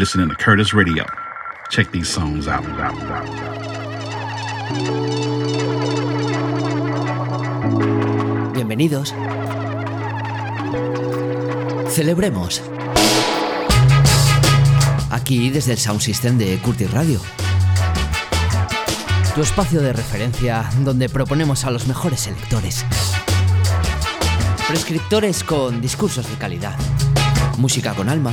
Listening to Curtis Radio. Check these songs out. Bienvenidos. Celebremos. Aquí desde el Sound System de Curtis Radio. Tu espacio de referencia donde proponemos a los mejores selectores. Prescriptores con discursos de calidad. Música con alma.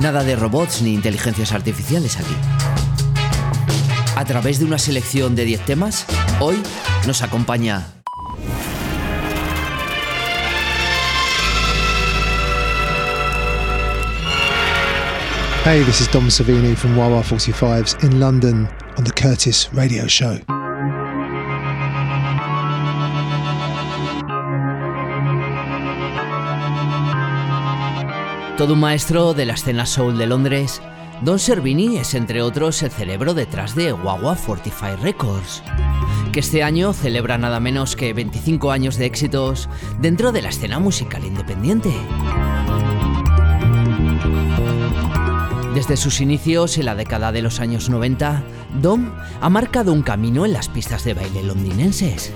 Nada de robots ni inteligencias artificiales aquí. A través de una selección de 10 temas, hoy nos acompaña Hey, this is Dom Savini from Wawa 45s in London on the Curtis Radio Show. Todo un maestro de la escena soul de Londres, Don Servini es entre otros el cerebro detrás de Wawa 45 Records, que este año celebra nada menos que 25 años de éxitos dentro de la escena musical independiente. Desde sus inicios en la década de los años 90, Dom ha marcado un camino en las pistas de baile londinenses.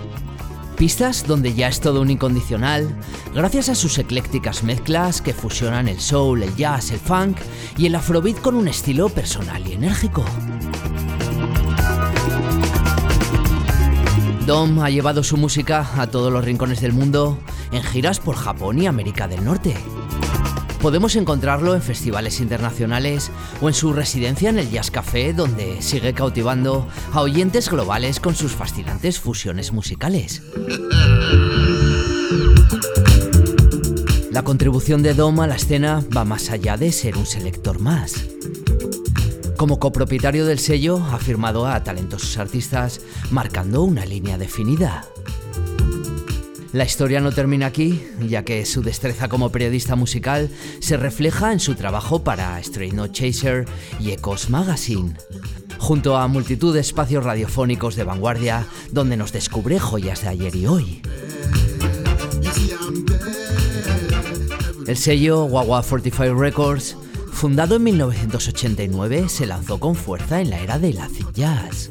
Pistas donde ya es todo un incondicional, gracias a sus eclécticas mezclas que fusionan el soul, el jazz, el funk y el afrobeat con un estilo personal y enérgico. Dom ha llevado su música a todos los rincones del mundo en giras por Japón y América del Norte. Podemos encontrarlo en festivales internacionales o en su residencia en el Jazz Café, donde sigue cautivando a oyentes globales con sus fascinantes fusiones musicales. La contribución de Dom a la escena va más allá de ser un selector más. Como copropietario del sello, ha firmado a talentosos artistas marcando una línea definida. La historia no termina aquí, ya que su destreza como periodista musical se refleja en su trabajo para Straight No Chaser y Ecos Magazine, junto a multitud de espacios radiofónicos de vanguardia donde nos descubre joyas de ayer y hoy. El sello Wawa 45 Records, fundado en 1989, se lanzó con fuerza en la era del acid jazz.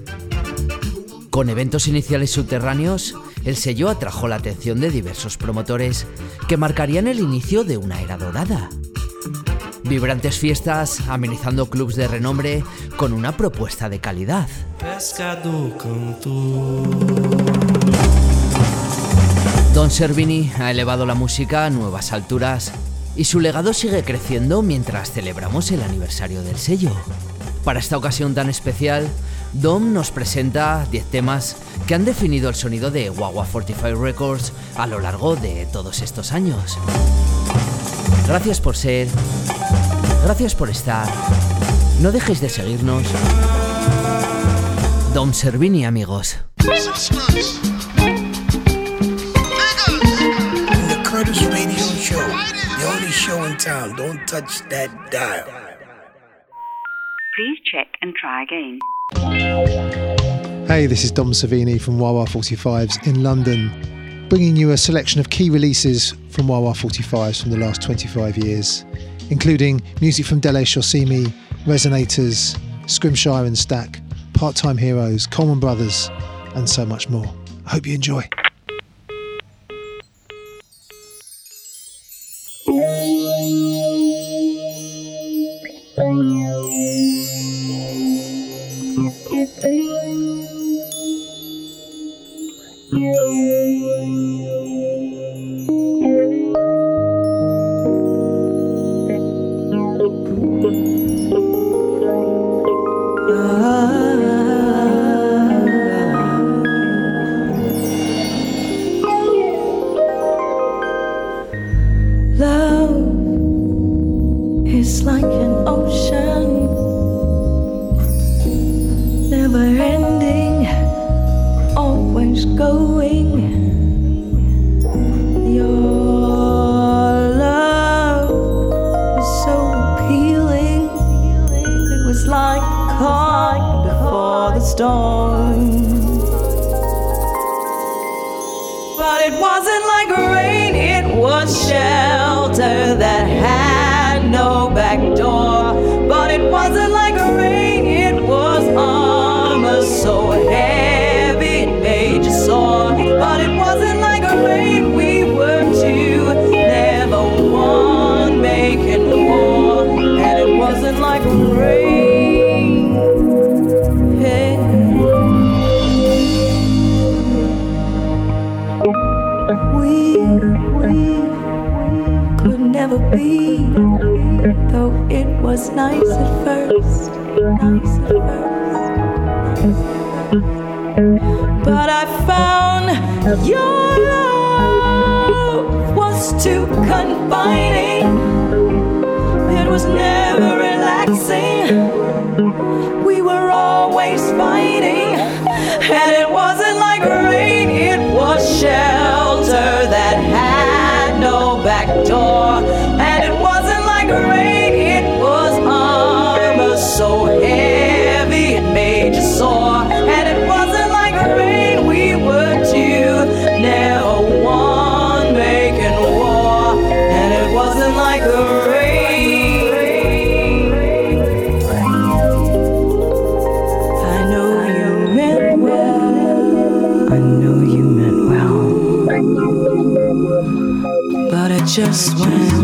Con eventos iniciales subterráneos, el sello atrajo la atención de diversos promotores que marcarían el inicio de una era dorada. Vibrantes fiestas amenizando clubs de renombre con una propuesta de calidad. Don Servini ha elevado la música a nuevas alturas y su legado sigue creciendo mientras celebramos el aniversario del sello. Para esta ocasión tan especial, Dom nos presenta 10 temas que han definido el sonido de Wawa 45 Records a lo largo de todos estos años. Gracias por ser, gracias por estar, no dejéis de seguirnos. Dom Servini, amigos. The Curtis Radio Show, the only show in town. Don't touch that dial. Please check and try again. Hey, this is Dom Savini from Wawa 45s in London, bringing you a selection of key releases from Wawa 45s from the last 25 years, including music from Dele Shosimi, Resonators, Scrimshire and Stack, Part Time Heroes, Coleman Brothers, and so much more. I hope you enjoy. Though it was nice at first, nice at first. But I found your love was too confining. It was never relaxing. We were always fighting, and it wasn't like rain, it was shelter that had no back door. just when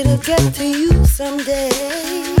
It'll get to you someday.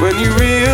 When you realize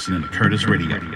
Listening to Curtis Radio.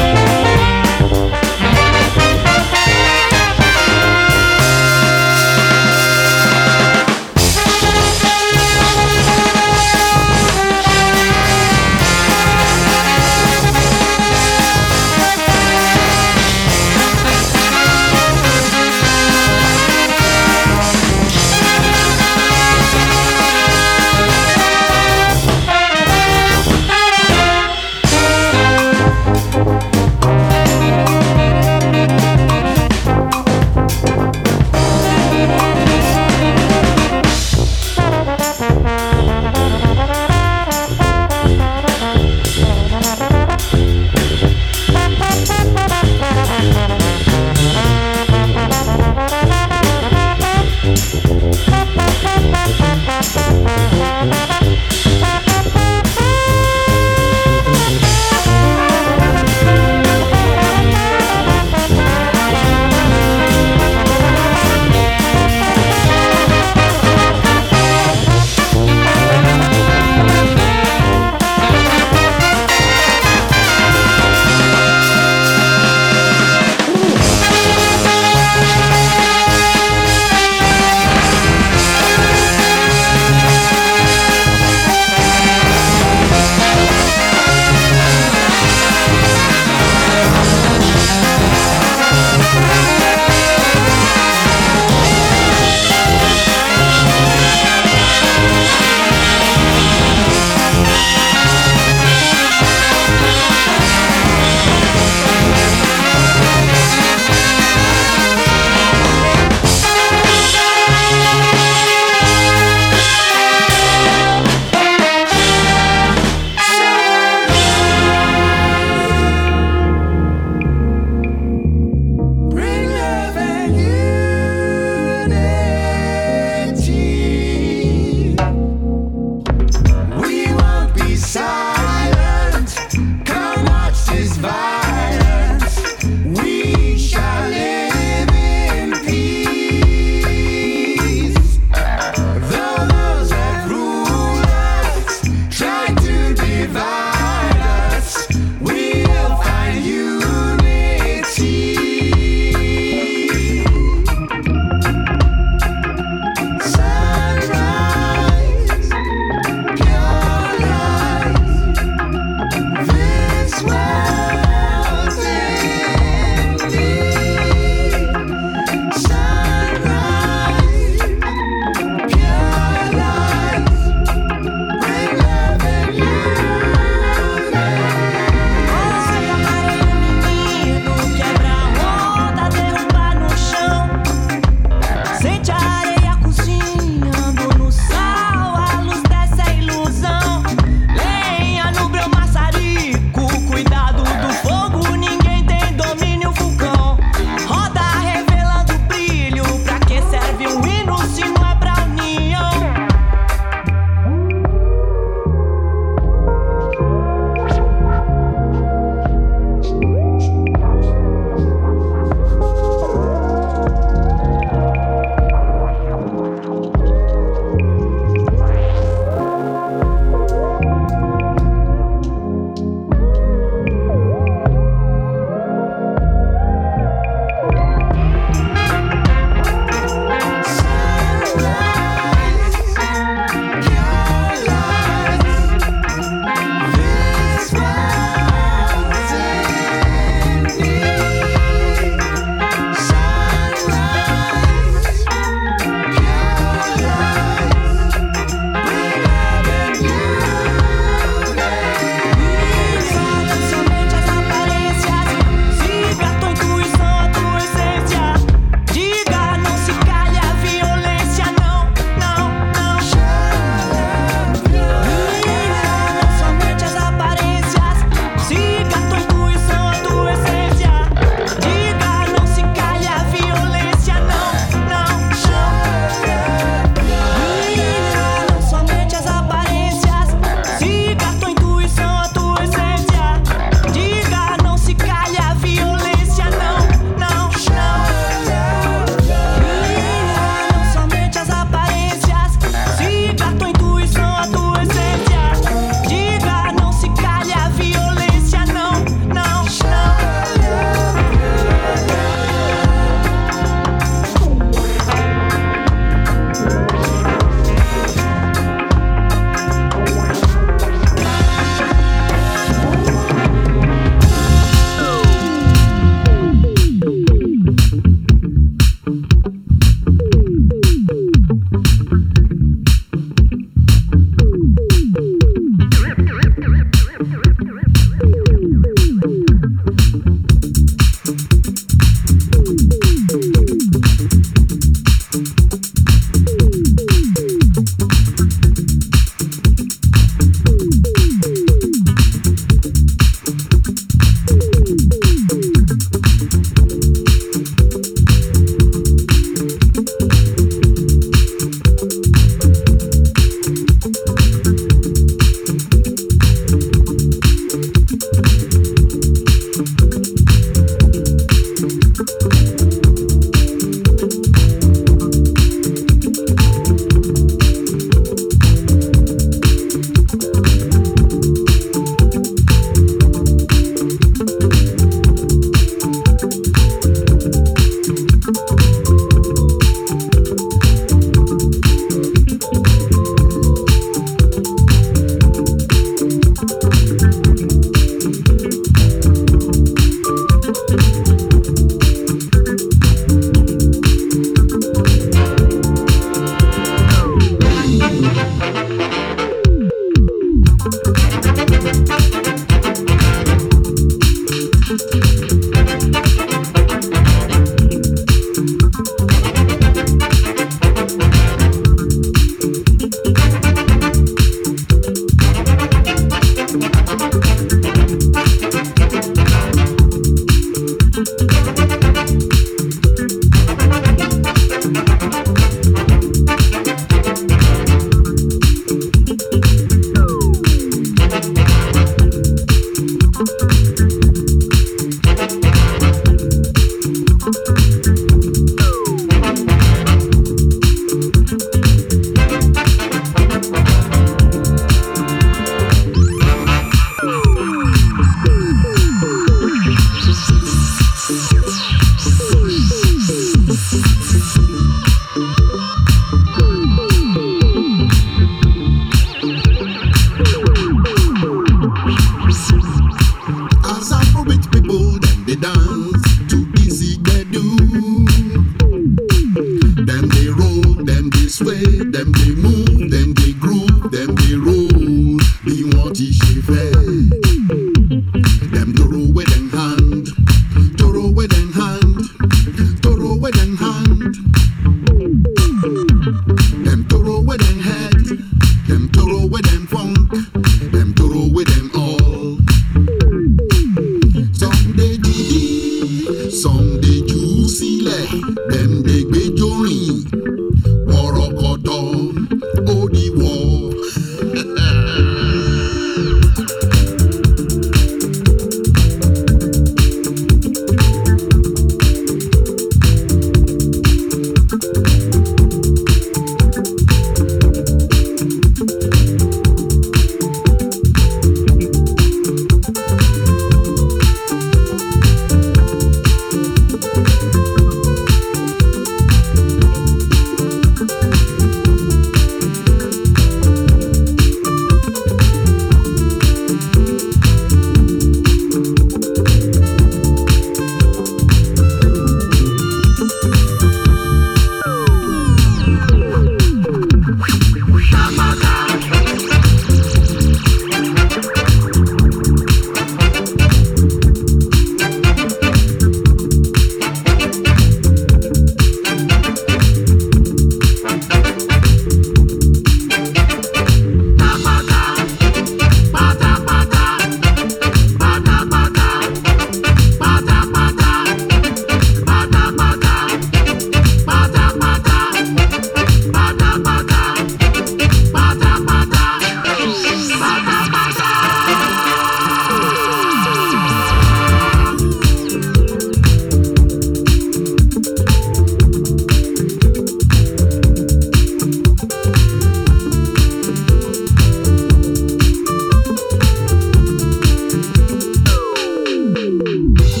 Mm-hmm.